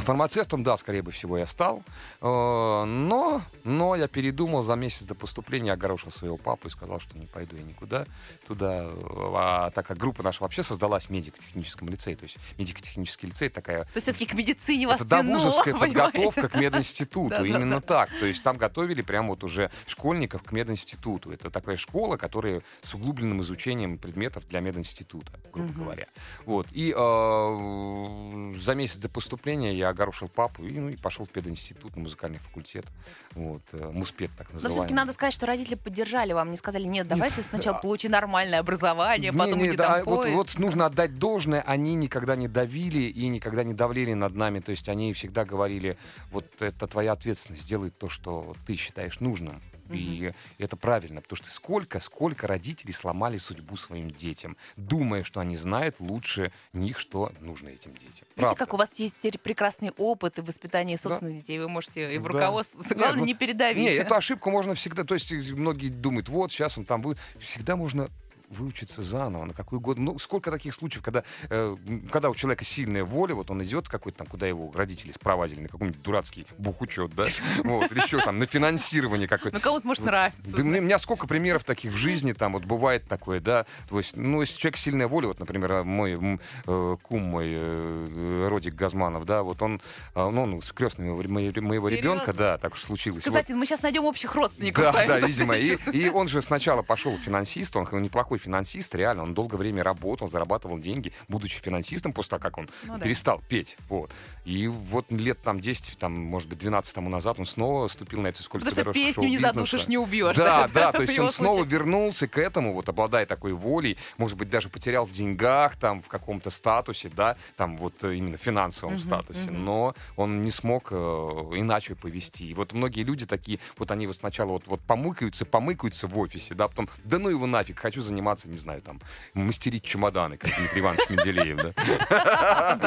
Фармацевтом, да, скорее бы всего, я стал. Э, Но, но я передумал за месяц до поступления, огорошил своего папу и сказал, что не пойду я никуда туда. А так как группа наша вообще создалась в медико-техническом лицее, то есть медико-технический лицей такая... То есть все-таки к медицине вас Это тянуло, понимаете? подготовка к мединституту. Именно так. То есть там готовили прям вот уже школьников к мединституту. Это такая школа, которая с углубленным изучением предметов для мединститута, грубо говоря. Вот. И э, за месяц до поступления я огорошил папу и, ну, и пошел в пединститут на музыкальный факультет. Вот. э, Муспед так Но называемый. все-таки надо сказать, что родители поддержали вам, не сказали, нет, давай ты сначала а- получи нормальное образование, Не, потом не, иди да, там вот, вот нужно отдать должное, они никогда не давили и никогда не давлели над нами. То есть они всегда говорили, вот это твоя ответственность, делай то, что ты считаешь нужным. И это правильно, потому что сколько, сколько родителей сломали судьбу своим детям, думая, что они знают лучше них, что нужно этим детям. Видите, Правда. как у вас есть теперь прекрасный опыт и воспитание собственных детей, вы можете и в Да. руководство, Нет, главное, ну, не передавить. Не, эту ошибку можно всегда, то есть многие думают, вот сейчас он там вы, всегда можно выучиться заново, на какой год. Ну, сколько таких случаев, когда, э, когда у человека сильная воля, вот он идет какой-то там, куда его родители спровадили, на какой-нибудь дурацкий бухучет, да, вот, или еще там на финансирование какое-то. Ну, кому-то может нравится. Да у меня сколько примеров таких в жизни, там вот бывает такое, да. То есть, ну, если человек сильная воля, вот, например, мой э, кум мой, э, Родик Газманов, да, вот он, а, ну, он с крестным моего, моего ребенка, да, так уж случилось. Вот. Кстати, мы сейчас найдем общих родственников. Да, да, видимо. И, и он же сначала пошел финансист, он неплохой финансист, реально, он долгое время работал, зарабатывал деньги, будучи финансистом, после того, как он Ну да. перестал петь. Вот. И вот лет там 10, там, может быть, 12 тому назад он снова ступил на эту скользкую Потому что песню не задушишь, не убьешь. Да, да, да, то есть он снова вернулся к этому, вот обладая такой волей, может быть, даже потерял в деньгах, там, в каком-то статусе, да, там вот именно финансовом статусе, но он не смог э, иначе повести. И вот многие люди такие, вот они вот сначала вот, вот помыкаются, помыкаются в офисе, да, потом, да ну его нафиг, хочу заниматься, не знаю, там, мастерить чемоданы, как Дмитрий Иванович Менделеев, да.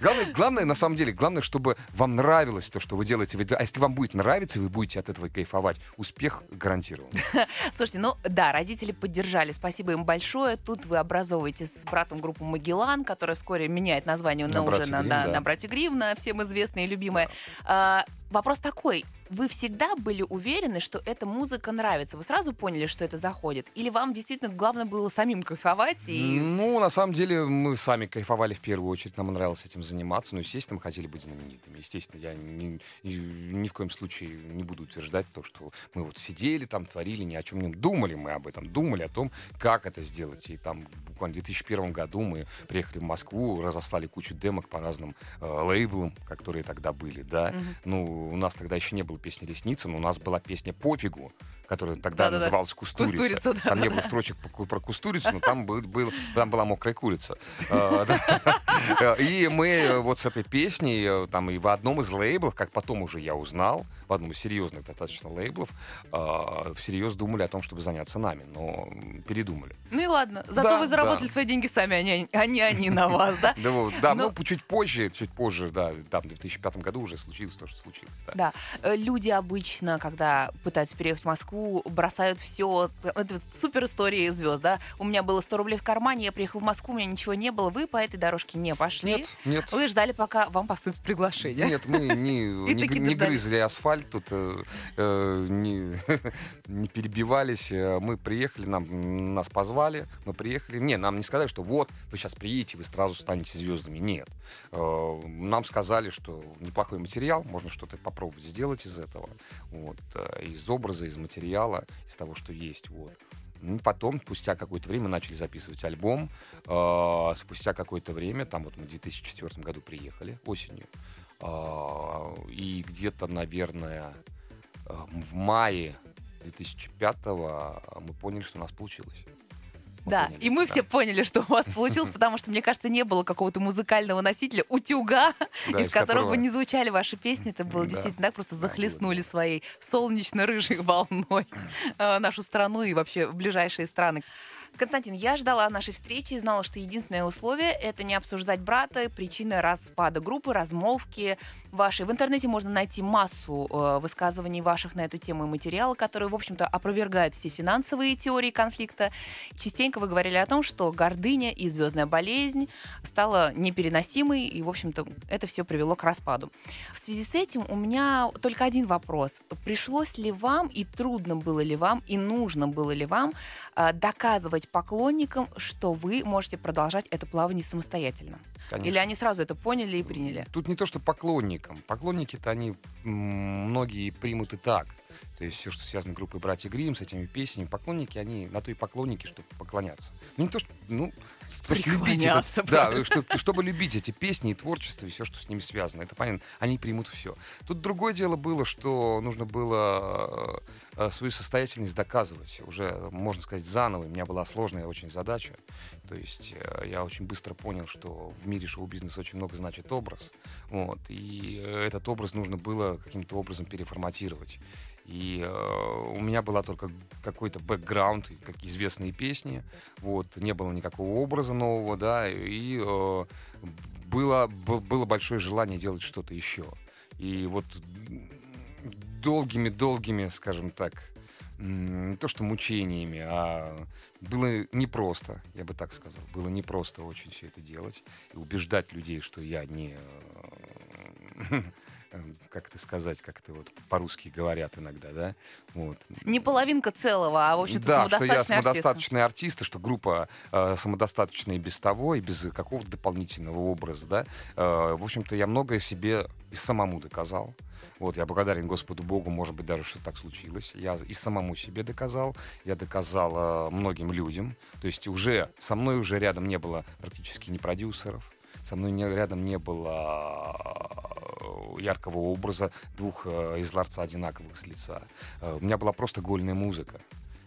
Главное, на самом деле, главное, чтобы вам нравилось то, что вы делаете. А если вам будет нравиться, вы будете от этого кайфовать, успех гарантирован. Слушайте, ну да, родители поддержали, спасибо им большое. Тут вы образовываете с братом группу «Магеллан», которая вскоре меняет название На уже «Братья на, Гримм», на, да. на «Братья Гримм», на всем известная и любимая. А, вопрос такой. Вы всегда были уверены, что эта музыка нравится? Вы сразу поняли, что это заходит? Или вам действительно главное было самим кайфовать? И... Ну, на самом деле, мы сами кайфовали в первую очередь. Нам нравилось этим заниматься. Ну, естественно, мы хотели быть знаменитыми. Естественно, я ни, ни- в коем случае не буду утверждать то, что мы вот сидели там, творили, ни о чем не думали мы об этом. Думали о том, как это сделать. И там буквально в 2001 году мы приехали в Москву, разослали кучу демок по разным э, лейблам, которые тогда были, да. Ну, у нас тогда еще не было песни «Ресница», но у нас была песня «Пофигу», которая тогда Да-да-да. называлась «Кустурица». «Кустурица», да, Там не было строчек про кустурицу, но там, был, был- там была мокрая курица. Да. И мы э, вот с этой песней, э, там и в одном из лейблов, как потом уже я узнал, в одном из серьезных достаточно лейблов, э, всерьез думали о том, чтобы заняться нами, но передумали. Ну и ладно, зато Да, вы заработали да. свои деньги сами, а не, а они на вас, да? Да, да, Но- ну, чуть позже, чуть позже, да, там, в 2005 году уже случилось то, что случилось. да. Да, Э, люди обычно, когда пытаются переехать в Москву, бросают все. Это супер истории звезд, да? У меня было 100 рублей в кармане, я приехал в Москву, у меня ничего не было. Вы по этой дорожке не пошли. Нет, нет. Вы ждали, пока вам поступит приглашение. Нет, мы не, не, не грызли асфальт, тут э, э, не, не перебивались. Э, Мы приехали, нам, нас позвали, мы приехали. Не, нам не сказали, что вот, вы сейчас приедете, вы сразу станете звездами. Нет. Э, Нам сказали, что неплохой материал, можно что-то попробовать сделать из этого. Вот, э, из образа, из материала, из того, что есть. Вот. Ну, Потом, спустя какое-то время, начали записывать альбом. Э, Спустя какое-то время, там вот мы в 2004 году приехали осенью. А, И где-то, наверное, э, в мае 2005 мы поняли, что у нас получилось. Мы Да, поняли, и мы да. все поняли, что у вас получилось, потому что, мне кажется, не было какого-то музыкального носителя, утюга, Да, из из которого которого- бы не звучали ваши песни. Это было Да. действительно так, просто захлестнули своей солнечно-рыжей волной э, нашу страну и вообще ближайшие страны. Константин, я ждала нашей встречи и знала, что единственное условие — это не обсуждать брата, причины распада группы, размолвки вашей. В интернете можно найти массу э, высказываний ваших на эту тему и материалы, которые, в общем-то, опровергают все финансовые теории конфликта. Частенько вы говорили о том, что гордыня и звездная болезнь стала непереносимой, и, в общем-то, это все привело к распаду. В связи с этим у меня только один вопрос. Пришлось ли вам, и трудно было ли вам, и нужно было ли вам э, доказывать поклонникам, что вы можете продолжать это плавание самостоятельно? Конечно. Или они сразу это поняли и приняли? Тут не то, что поклонникам. Поклонники-то они многие примут и так. То есть все, что связано с группой «Братья Гримм», с этими песнями, поклонники, они на то и поклонники, чтобы поклоняться. Ну, не то, что, ну, то, что любить это- Да, правильно. что- чтобы любить эти песни и творчество, и все, что с ними связано. Это понятно. Они примут все. Тут другое дело было, что нужно было э, свою состоятельность доказывать. Уже, можно сказать, заново. У меня была сложная очень задача. То есть э, я очень быстро понял, что в мире шоу-бизнеса очень много значит образ. Вот, и э, этот образ нужно было каким-то образом переформатировать. И э, у меня была только какой-то бэкграунд, как известные песни. Вот, не было никакого образа нового, да, и э, было, было большое желание делать что-то еще. И вот долгими-долгими, скажем так, не то что мучениями, а было непросто, я бы так сказал. Было непросто очень все это делать и убеждать людей, что я не... Как это сказать, как это вот по-русски говорят иногда, да? Вот. Не половинка целого, а, в общем-то, Да, что я самодостаточный артист. самодостаточный артист, и что группа э, самодостаточная и без того, и без какого-то дополнительного образа, да. Э, в общем-то, я многое себе и самому доказал. Вот, я благодарен Господу Богу, может быть, даже что так случилось. Я и самому себе доказал, я доказал э, многим людям. То есть уже со мной уже рядом не было практически ни продюсеров, со мной не, рядом не было э, яркого образа двух э, из ларца одинаковых с лица. Э, у меня была просто гольная музыка.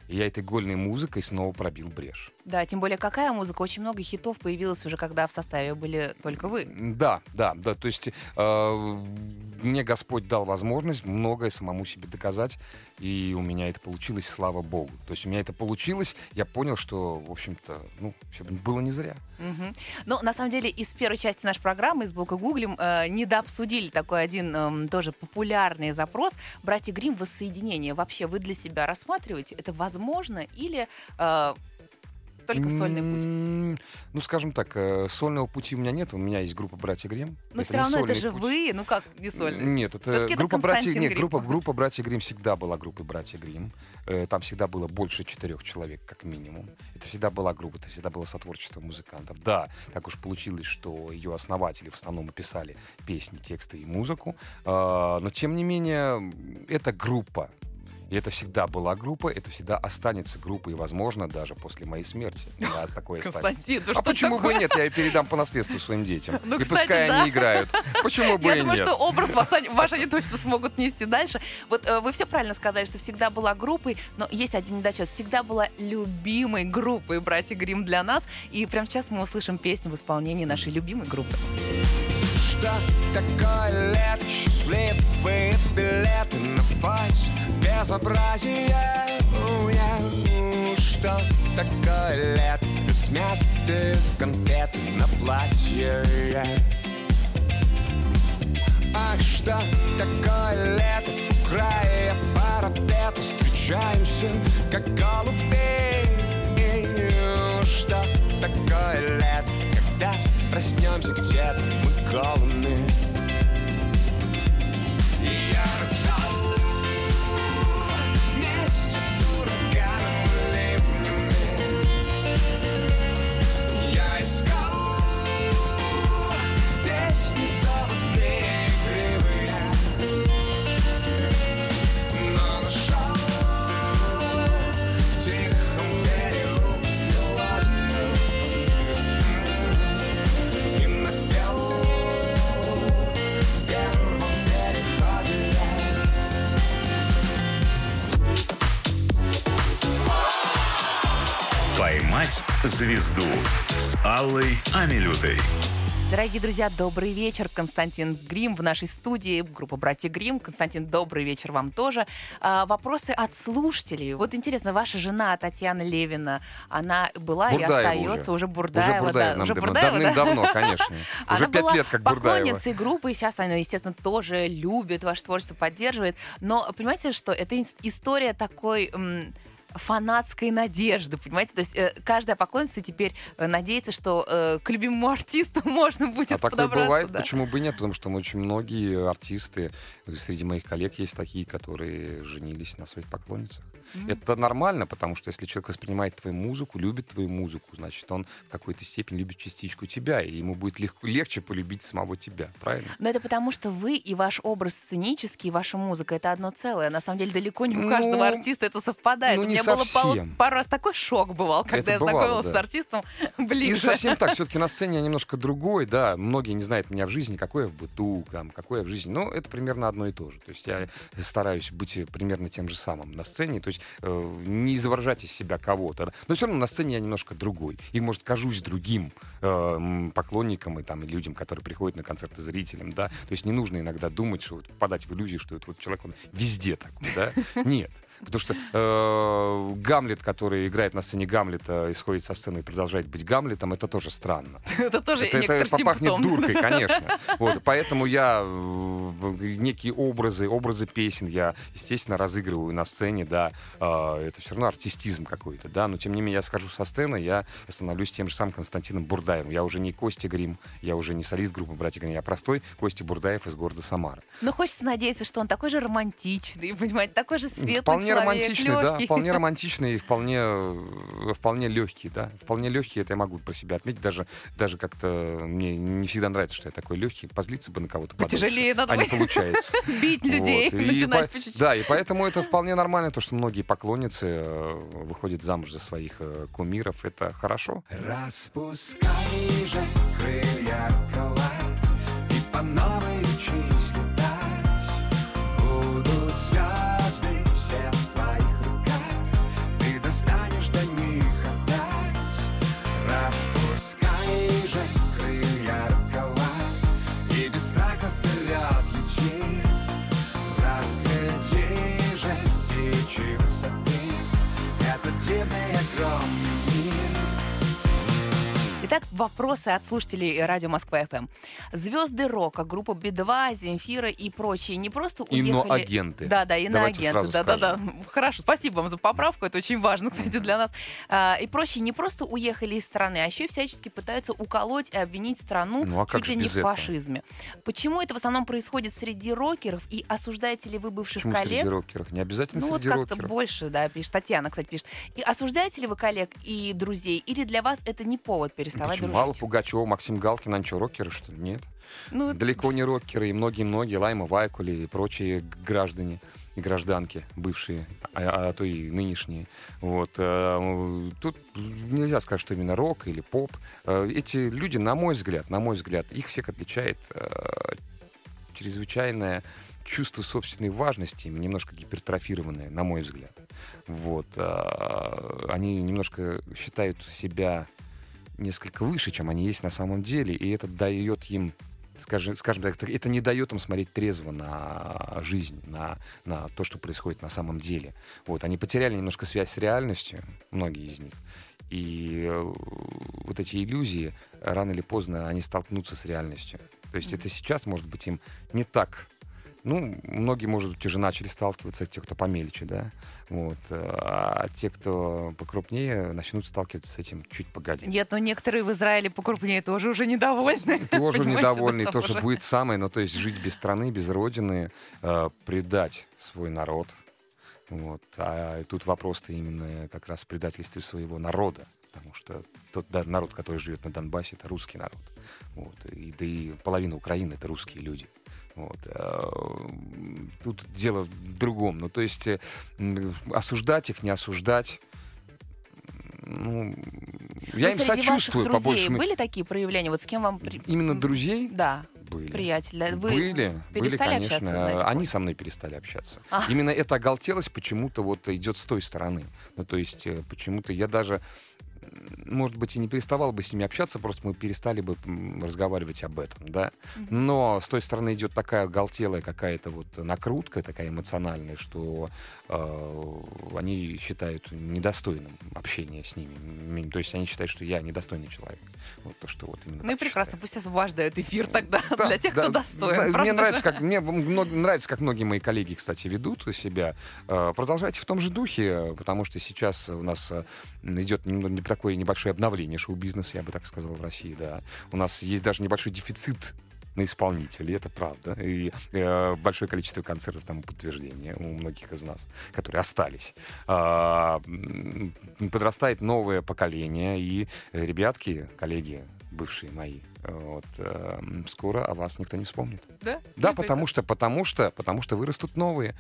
И я этой гольной музыкой снова пробил брешь. Да, тем более какая музыка? Очень много хитов появилось уже, когда в составе были только вы. Да, да, да. То есть э, мне Господь дал возможность многое самому себе доказать, и у меня это получилось, слава Богу. То есть у меня это получилось, я понял, что, в общем-то, ну, все было не зря. Мгм. Ну, на самом деле, из первой части нашей программы, из блока Гуглим, э, недообсудили такой один эм, тоже популярный запрос. Братья Грим воссоединение. Вообще, вы для себя рассматриваете, это возможно или э, только сольный путь? Ну, скажем так, э, сольного пути у меня нет. У меня есть группа «Братья Грим». Но все равно это же вы, ну как не сольный? Нет, это Всё-таки это группа «Братья Константин нет, Грим. группа, группа «Братья Грим» всегда была группой «Братья Грим». Э, Там всегда было больше четырех человек, как минимум. Это всегда была группа, это всегда было сотворчество музыкантов. Да, так уж получилось, что ее основатели в основном писали песни, тексты и музыку. А, Но, тем не менее, это группа. И это всегда была группа, это всегда останется группой, возможно, даже после моей смерти. Да, такое останется. Константин, ты А что почему такое? бы нет? Я передам по наследству своим детям. Ну, и кстати, пускай да. они играют. Почему бы Я и думаю, нет? что образ вас ваш они точно смогут нести дальше. Вот э, вы все правильно сказали, что всегда была группой, но есть один недочет. Всегда была любимой группой «Братья Грим» для нас. И прямо сейчас мы услышим песню в исполнении нашей любимой группы. Что такое лето, счастливые билеты на поезд. Безобразие, уя, у, что такое лето Смятые конфеты на платье. Ах, что такое лето У края парапета Встречаемся, как голубей. Что такое лето Когда проснемся где-то Мы голодны И звезду» с Аллой Амилютой. Дорогие друзья, добрый вечер. Константин Грим в нашей студии, группа «Братья Грим». Константин, добрый вечер вам тоже. А, вопросы от слушателей. Вот интересно, ваша жена Татьяна Левина, она была и Бурдаева остается уже, уже. Бурдаева. Уже Бурдаева да, уже давно. Бурдаева, да? Давным-давно, конечно. Уже пять лет как Бурдаева. поклонницей группы, и сейчас она, естественно, тоже любит ваше творчество, поддерживает. Но понимаете, что это ис- история такой... фанатской надежды, понимаете? То есть э, каждая поклонница теперь э, надеется, что э, к любимому артисту можно будет А такое подобраться. бывает, да. почему бы и нет? Потому что очень многие артисты, среди моих коллег есть такие, которые женились на своих поклонницах. Это нормально, потому что если человек воспринимает твою музыку, любит твою музыку, значит, он в какой-то степени любит частичку тебя, и ему будет легко, легче полюбить самого тебя, правильно? Но это потому, что вы и ваш образ сценический, и ваша музыка — это одно целое. На самом деле далеко не у Ну, каждого артиста это совпадает. ну, у не меня было пару, пару раз такой шок бывал, когда Это я бывало, знакомилась да. с артистом Не ближе. совсем так. Все-таки на сцене я немножко другой, да. Многие не знают меня в жизни, какой я в быту, там, какой я в жизни. Но это примерно одно и то же. То есть я стараюсь быть примерно тем же самым на сцене. То есть не изображать из себя кого-то. Но все равно на сцене я немножко другой. И, может, кажусь другим э, поклонникам и, там, и людям, которые приходят на концерты зрителям, да. То есть не нужно иногда думать, что вот впадать в иллюзию, что это вот человек, он везде такой, да. Нет. Потому что э, Гамлет, который играет на сцене Гамлета, исходит со сцены и продолжает быть Гамлетом, это тоже странно. Это тоже Это, некоторый это попахнет симптом. дуркой, конечно. Вот, поэтому я э, некие образы, образы песен я, естественно, разыгрываю на сцене, да. э, это все равно артистизм какой-то, да. Но тем не менее я схожу со сцены, я становлюсь тем же самым Константином Бурдаевым. Я уже не Костя Грим, я уже не солист группы «Братья Грим», я простой Костя Бурдаев из города Самара. Но хочется надеяться, что он такой же романтичный, понимаете, такой же светлый вполне человек, романтичный, да, легкий. вполне романтичный и вполне, вполне легкий, да, вполне легкий. Это я могу про себя отметить. Даже, даже как-то мне не всегда нравится, что я такой легкий. Позлиться бы на кого-то Потяжелее надо а не получается. Бить людей, Вот. И начинать по-. Да, и поэтому это вполне нормально, то, что многие поклонницы э, выходят замуж за своих э, кумиров. Это хорошо. Распускай же крылья крыла И по новой вопросы от слушателей радио Москва ФМ. Звезды рока, группа Би-2, Земфира и прочие не просто уехали... Иноагенты. Да, да, иноагенты. Да, да, да. Хорошо, спасибо вам за поправку, это очень важно, кстати, для нас. А, и прочие не просто уехали из страны, а еще всячески пытаются уколоть и обвинить страну Ну, а чуть ли не в фашизме. Почему это в основном происходит среди рокеров? И осуждаете ли вы бывших Почему коллег? среди рокеров? Не обязательно Ну вот среди как-то рокеров. больше, да, пишет Татьяна, кстати, пишет. И осуждаете ли вы коллег и друзей, или для вас это не повод переставать? Дружить? Алла Пугачева, Максим Галкин, они что, рокеры, что ли? Нет. Ну, Далеко не рокеры, и многие-многие, Лайма Вайкули и прочие граждане и гражданки, бывшие, а, а то и нынешние. Вот. э, Тут нельзя сказать, что именно рок или поп. Э, Эти люди, на мой взгляд, на мой взгляд, их всех отличает э, чрезвычайное чувство собственной важности, немножко гипертрофированное, на мой взгляд. Вот. Они немножко считают себя несколько выше, чем они есть на самом деле, и это дает им, скажем, скажем так, это- не дает им смотреть трезво на жизнь, на, на то, что происходит на самом деле. Вот, они потеряли немножко связь с реальностью, многие из них, и э, вот эти иллюзии, рано или поздно, они столкнутся с реальностью. То есть это сейчас, может быть, им не так ну, многие, может быть, уже начали сталкиваться, те, кто помельче, да, вот, а те, кто покрупнее, начнут сталкиваться с этим чуть погодя. Нет, но некоторые в Израиле покрупнее тоже уже недовольны. Тоже да, тоже будет самое, ну, то есть жить без страны, без родины, э, предать свой народ. Вот. А тут вопрос-то именно как раз в предательстве своего народа, потому что тот да, народ, который живет на Донбассе, это русский народ. Вот. И, да и половина Украины — это русские люди. Вот. м, Тут дело в другом. Ну, то есть э, осуждать их, не осуждать, ну, я Ну, им сочувствую по большему. были такие проявления? Вот с кем вам... Именно друзей Да, были. приятель. да. Вы были, были, перестали конечно. общаться Они со мной перестали общаться. А. Именно эта оголтелость почему-то вот идет с той стороны. Ну, то есть э, почему-то я даже, может быть, и не переставал бы с ними общаться, просто мы перестали бы разговаривать об этом, да. Но с той стороны идет такая оголтелая какая-то вот накрутка, такая эмоциональная, что э, они считают недостойным общения с ними. То есть они считают, что я недостойный человек. Вот то, что вот именно Ну и прекрасно, считают. пусть освобождают эфир тогда Да, для тех, да, кто достоин. да, Мне нравится, как мне нравится, как многие мои коллеги, кстати, ведут себя. Э, Продолжайте в том же духе, потому что сейчас у нас э, идет немного не небольшое обновление шоу-бизнеса, я бы так сказал, в России. Да, у нас есть даже небольшой дефицит на исполнителей, это правда. И э, большое количество концертов тому подтверждение у многих из нас, которые остались. М, подрастает новое поколение, и э, ребятки, коллеги, бывшие мои, э, вот, э, скоро о вас никто не вспомнит. Да, Да, потому что, потому что, потому что вырастут новые.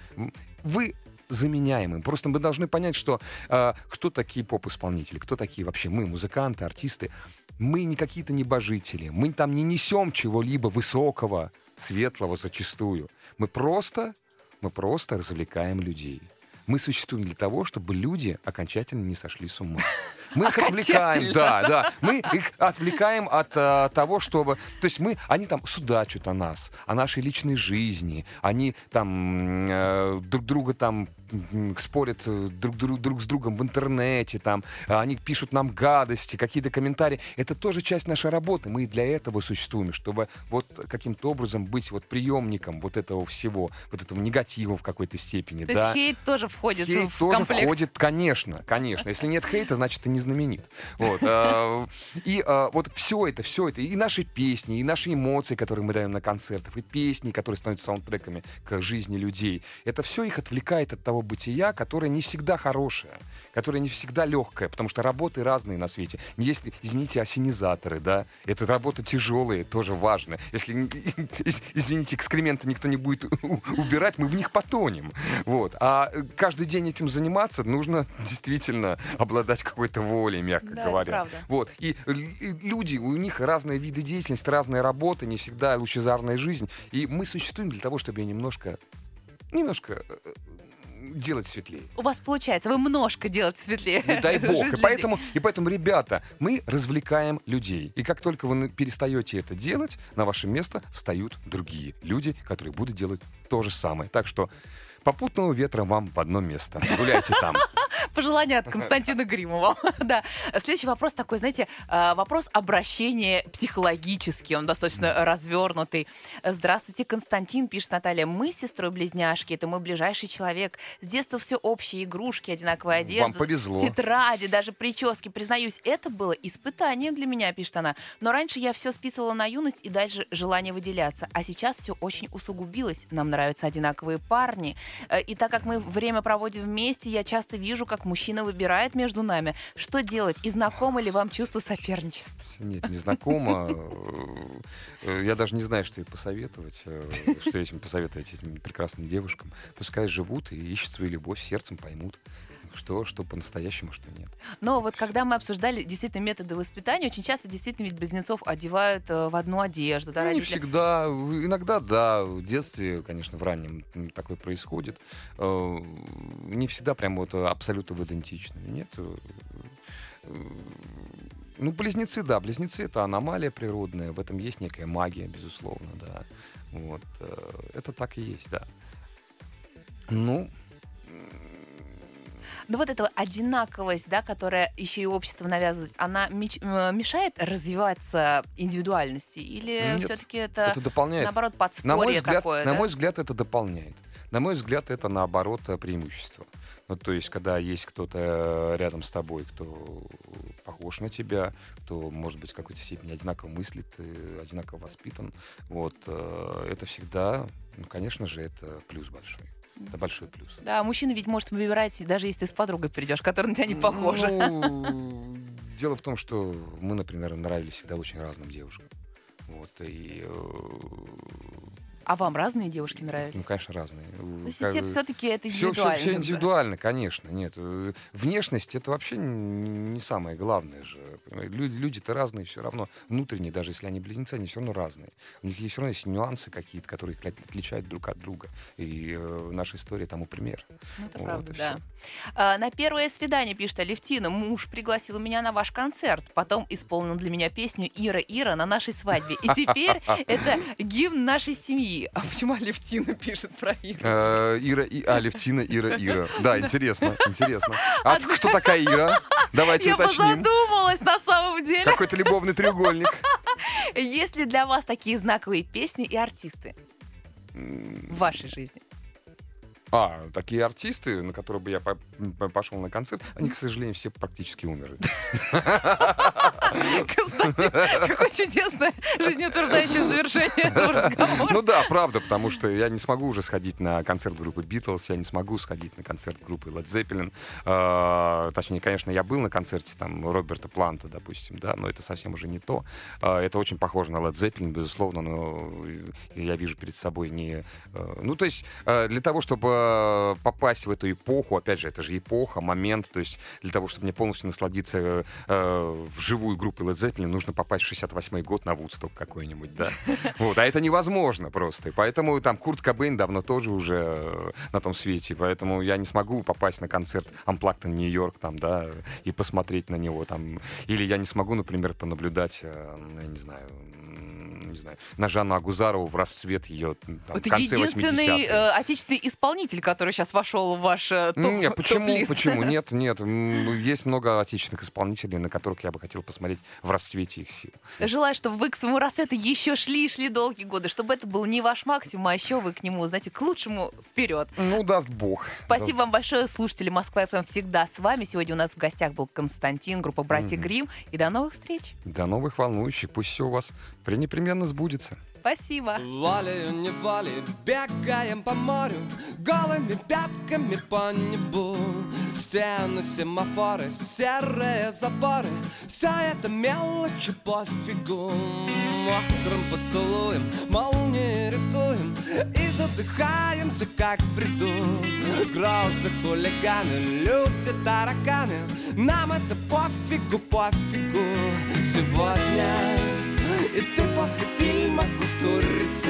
Вы заменяемы. Просто мы должны понять, что э, кто такие поп-исполнители, кто такие вообще мы, музыканты, артисты. Мы не какие-то небожители. Мы там не несем чего-либо высокого, светлого зачастую. Мы просто, мы просто развлекаем людей. Мы существуем для того, чтобы люди окончательно не сошли с ума. Мы их Окончательно. отвлекаем, да, да. Мы их отвлекаем от а, того, чтобы... То есть мы, они там судачат о нас, о нашей личной жизни. Они там э, друг друга там спорят э, друг, друг, друг с другом в интернете, там, а они пишут нам гадости, какие-то комментарии. Это тоже часть нашей работы. Мы и для этого существуем, чтобы вот каким-то образом быть вот приемником вот этого всего, вот этого негатива в какой-то степени. То да. есть хейт тоже входит Хейт в тоже комплект. входит, конечно, конечно. Если нет хейта, значит, ты не знаменит. Вот. а, И а, вот все это, все это, и наши песни, и наши эмоции, которые мы даем на концертах, и песни, которые становятся саундтреками к жизни людей, это все их отвлекает от того бытия, которое не всегда хорошее, которое не всегда легкое, потому что работы разные на свете. Есть, извините, осенизаторы, да, это работа тяжелые, тоже важно. Если, из- извините, экскременты никто не будет убирать, мы в них потонем. Вот. А э, каждый день этим заниматься нужно действительно обладать какой-то волей, мягко Да, это говоря. правда. Вот. И л- и люди, у них разные виды деятельности, разные работы, не всегда лучезарная жизнь. И мы существуем для того, чтобы ее немножко, немножко э, делать светлее. У вас получается, вы немножко делаете светлее. Не дай жизнь бог. И людей. поэтому, и поэтому, ребята, мы развлекаем людей. И как только вы перестаете это делать, на ваше место встают другие люди, которые будут делать то же самое. Так что попутного ветра вам в одно место. Гуляйте там. Пожелание от Константина Гримова. да. Следующий вопрос такой, знаете, э, вопрос обращения психологический, он достаточно развернутый. Здравствуйте, Константин, пишет Наталья. Мы с сестрой-близняшки, это мой ближайший человек. С детства все общие игрушки, одинаковая одежда. Вам повезло. Тетради, даже прически. Признаюсь, это было испытанием для меня, пишет она. Но раньше я все списывала на юность и дальше желание выделяться. А сейчас все очень усугубилось. Нам нравятся одинаковые парни. Э, И так как мы время проводим вместе, я часто вижу, как мужчина выбирает между нами. Что делать? И знакомо ли вам чувство соперничества? Нет, не знакомо. Э, Я даже не знаю, что ей посоветовать, э, что этим посоветовать этим прекрасным девушкам. Пускай живут и ищут свою любовь, сердцем поймут, что, что по-настоящему, что нет. Но вот когда мы обсуждали действительно методы воспитания, очень часто действительно ведь близнецов одевают э, в одну одежду. Да, Ну, не всегда. Иногда, да, в детстве, конечно, в раннем такое происходит. Э, Не всегда прям вот абсолютно в идентично. Нет. э, Ну, близнецы, да, близнецы это аномалия природная, в этом есть некая магия, безусловно, да. Вот. Это так и есть, да. Ну, Но вот эта одинаковость, да, которая еще и общество навязывает, она э, мешает развиваться индивидуальности? Или Нет, все-таки это, это дополняет. наоборот, подспорье На мой, взгляд, такое? на да? мой взгляд, это дополняет. На мой взгляд, это наоборот э, преимущество. Ну, то есть, когда есть кто-то э, рядом с тобой, кто похож на тебя, кто, может быть, в какой-то степени одинаково мыслит, одинаково воспитан, вот, это всегда, ну, конечно же, это плюс большой. Это большой плюс. Да, мужчина ведь может выбирать, даже если ты с подругой придешь, которая на тебя не похожа. Ну, дело в том, что мы, например, нравились всегда очень разным девушкам. Вот, и, э, А вам разные девушки нравятся? ну, конечно, разные. То есть Как все-таки это Все, индивидуально. все, индивидуально, конечно. Нет, внешность это вообще не самое главное же. Люди, люди-то разные все равно. Внутренние, даже если они близнецы, они все равно разные. У них все равно есть нюансы какие-то, которые их отличают друг от друга. И э, наша история тому пример. Ну, это Вот правда, да. А, на первое свидание, пишет Алевтина, муж пригласил меня на ваш концерт. Потом исполнил для меня песню «Ира, Ира» на нашей свадьбе. И теперь это гимн нашей семьи. А почему Алевтина пишет про Иру? Э, Ира, и, а, Левтина, Ира, Ира. Да, интересно, интересно. А кто такая Ира? Давайте Я уточним. задумалась на самом деле. Какой-то любовный треугольник. Есть ли для вас такие знаковые песни и артисты в вашей жизни? А, такие артисты, на которые бы я по- по- пошел на концерт, они, к сожалению, все практически умерли. Константин, какое чудесное жизнеутверждающее завершение этого разговора. Ну да, правда, потому что я не смогу уже сходить на концерт группы Beatles, я не смогу сходить на концерт группы Led Zeppelin. А, Точнее, конечно, я был на концерте там Роберта Планта, допустим, да, но это совсем уже не то. А, Это очень похоже на Led Zeppelin, безусловно, но я вижу перед собой не... э, Ну, то есть э, для того, чтобы э, попасть в эту эпоху, опять же, это же эпоха, момент, то есть для того, чтобы мне полностью насладиться э, в живую группы Led Zeppelin нужно попасть в 68 год на Вудсток какой-нибудь, да. Вот, а это невозможно просто. И поэтому там Курт Кобейн давно тоже уже э, на том свете, поэтому я не смогу попасть на концерт Unplugged in Нью-Йорк там, да, и посмотреть на него там. Или я не смогу, например, понаблюдать, э, ну, я не знаю, не знаю, на Жанну Агузарову в расцвет ее там, Это конце единственный 80-х. э, отечественный исполнитель, который сейчас вошел в ваш э, топ, Нет, почему? топ-лист. Почему? Нет, нет. Есть много отечественных исполнителей, на которых я бы хотел посмотреть в расцвете их сил. Желаю, чтобы вы к своему рассвету еще шли и шли долгие годы, чтобы это был не ваш максимум, а еще вы к нему, знаете, к лучшему вперед. Ну, даст бог. Спасибо вам большое, слушатели Москва ФМ всегда с вами. Сегодня у нас в гостях был Константин, группа «Братья Грим. И до новых встреч. До новых волнующих. Пусть все у вас пренепременно сбудется. Спасибо. Волею неволей бегаем по морю Голыми пятками по небу. Стены, семафоры, серые заборы Все это мелочи пофигу Мокрым поцелуем молнии рисуем И задыхаемся, как в бреду. Грозы, хулиганы, люди, тараканы. Нам это пофигу, пофигу. Сегодня и ты после фильма «Кустурицы»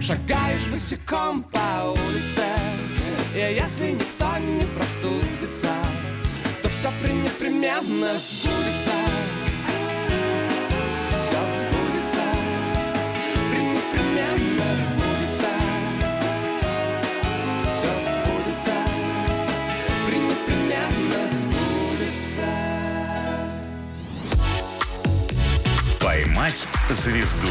Шагаешь босиком по улице. И если никто не простудится То все пренепременно сбудется. Все сбудется. Пренепременно сбудется «Поймать звезду»